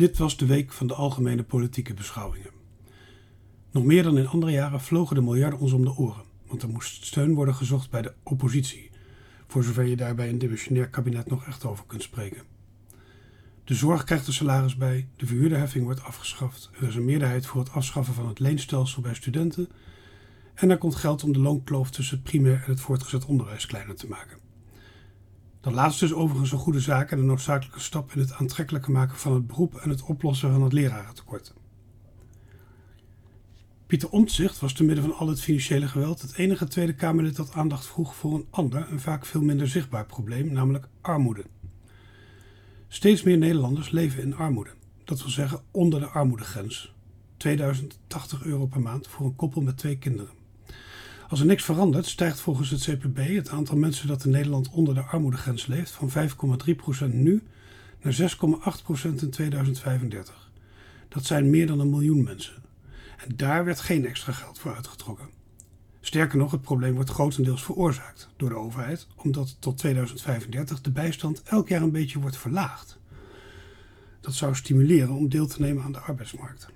Dit was de week van de algemene politieke beschouwingen. Nog meer dan in andere jaren vlogen de miljarden ons om de oren, want er moest steun worden gezocht bij de oppositie, voor zover je daarbij een dimensionair kabinet nog echt over kunt spreken. De zorg krijgt er salaris bij, de verhuurderheffing wordt afgeschaft, er is een meerderheid voor het afschaffen van het leenstelsel bij studenten en er komt geld om de loonkloof tussen het primair en het voortgezet onderwijs kleiner te maken. Dat laatste is overigens een goede zaak en een noodzakelijke stap in het aantrekkelijker maken van het beroep en het oplossen van het lerarentekort. Pieter Omtzigt was te midden van al het financiële geweld het enige Tweede Kamerlid dat aandacht vroeg voor een ander en vaak veel minder zichtbaar probleem, namelijk armoede. Steeds meer Nederlanders leven in armoede, dat wil zeggen onder de armoedegrens. 2080 euro per maand voor een koppel met twee kinderen. Als er niks verandert, stijgt volgens het CPB het aantal mensen dat in Nederland onder de armoedegrens leeft van 5,3% nu naar 6,8% in 2035. Dat zijn meer dan een miljoen mensen. En daar werd geen extra geld voor uitgetrokken. Sterker nog, het probleem wordt grotendeels veroorzaakt door de overheid, omdat tot 2035 de bijstand elk jaar een beetje wordt verlaagd. Dat zou stimuleren om deel te nemen aan de arbeidsmarkt.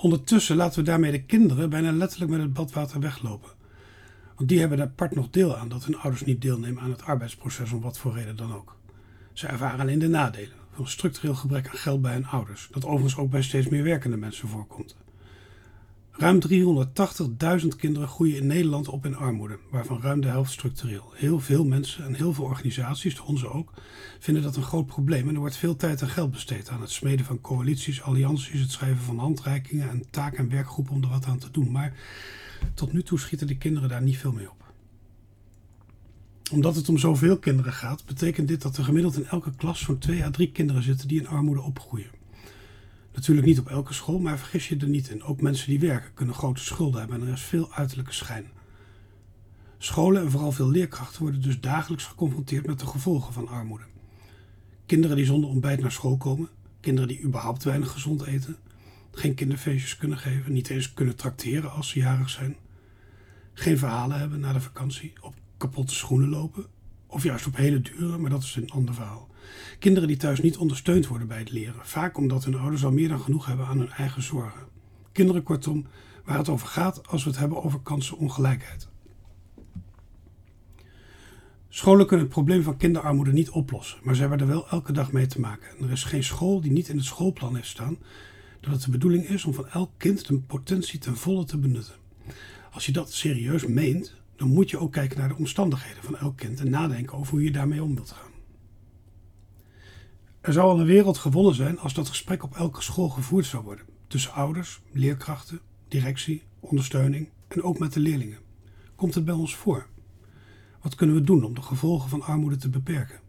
Ondertussen laten we daarmee de kinderen bijna letterlijk met het badwater weglopen. Want die hebben er apart nog deel aan dat hun ouders niet deelnemen aan het arbeidsproces om wat voor reden dan ook. Ze ervaren alleen de nadelen van structureel gebrek aan geld bij hun ouders, dat overigens ook bij steeds meer werkende mensen voorkomt. Ruim 380.000 kinderen groeien in Nederland op in armoede, waarvan ruim de helft structureel. Heel veel mensen en heel veel organisaties, onze ook, vinden dat een groot probleem en er wordt veel tijd en geld besteed aan het smeden van coalities, allianties, het schrijven van handreikingen en taak- en werkgroepen om er wat aan te doen. Maar tot nu toe schieten de kinderen daar niet veel mee op. Omdat het om zoveel kinderen gaat, betekent dit dat er gemiddeld in elke klas zo'n 2 à 3 kinderen zitten die in armoede opgroeien. Natuurlijk niet op elke school, maar vergis je er niet in. Ook mensen die werken kunnen grote schulden hebben en er is veel uiterlijke schijn. Scholen en vooral veel leerkrachten worden dus dagelijks geconfronteerd met de gevolgen van armoede. Kinderen die zonder ontbijt naar school komen, kinderen die überhaupt weinig gezond eten, geen kinderfeestjes kunnen geven, niet eens kunnen trakteren als ze jarig zijn, geen verhalen hebben na de vakantie, op kapotte schoenen lopen, of juist op hele dure, maar dat is een ander verhaal. Kinderen die thuis niet ondersteund worden bij het leren, vaak omdat hun ouders al meer dan genoeg hebben aan hun eigen zorgen. Kinderen kortom, waar het over gaat als we het hebben over kansenongelijkheid. Scholen kunnen het probleem van kinderarmoede niet oplossen, maar ze hebben er wel elke dag mee te maken. En er is geen school die niet in het schoolplan heeft staan dat het de bedoeling is om van elk kind de potentie ten volle te benutten. Als je dat serieus meent, dan moet je ook kijken naar de omstandigheden van elk kind en nadenken over hoe je daarmee om wilt gaan. Er zou al een wereld gewonnen zijn als dat gesprek op elke school gevoerd zou worden. Tussen ouders, leerkrachten, directie, ondersteuning en ook met de leerlingen. Komt het bij ons voor? Wat kunnen we doen om de gevolgen van armoede te beperken?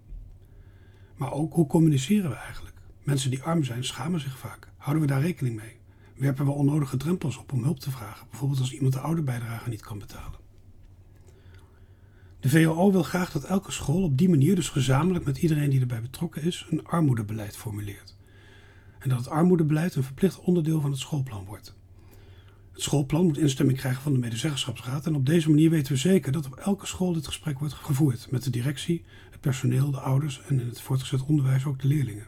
Maar ook hoe communiceren we eigenlijk? Mensen die arm zijn schamen zich vaak. Houden we daar rekening mee? Werpen we onnodige drempels op om hulp te vragen, bijvoorbeeld als iemand de ouderbijdrage niet kan betalen? De VOO wil graag dat elke school op die manier, dus gezamenlijk met iedereen die erbij betrokken is, een armoedebeleid formuleert. En dat het armoedebeleid een verplicht onderdeel van het schoolplan wordt. Het schoolplan moet instemming krijgen van de medezeggenschapsraad en op deze manier weten we zeker dat op elke school dit gesprek wordt gevoerd met de directie, het personeel, de ouders en in het voortgezet onderwijs ook de leerlingen.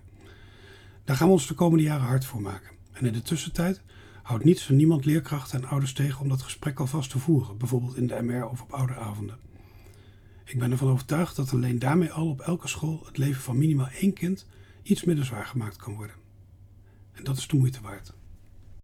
Daar gaan we ons de komende jaren hard voor maken. En in de tussentijd houdt niets en niemand leerkrachten en ouders tegen om dat gesprek alvast te voeren, bijvoorbeeld in de MR of op ouderavonden. Ik ben ervan overtuigd dat alleen daarmee al op elke school het leven van minimaal één kind iets minder zwaar gemaakt kan worden. En dat is de moeite waard.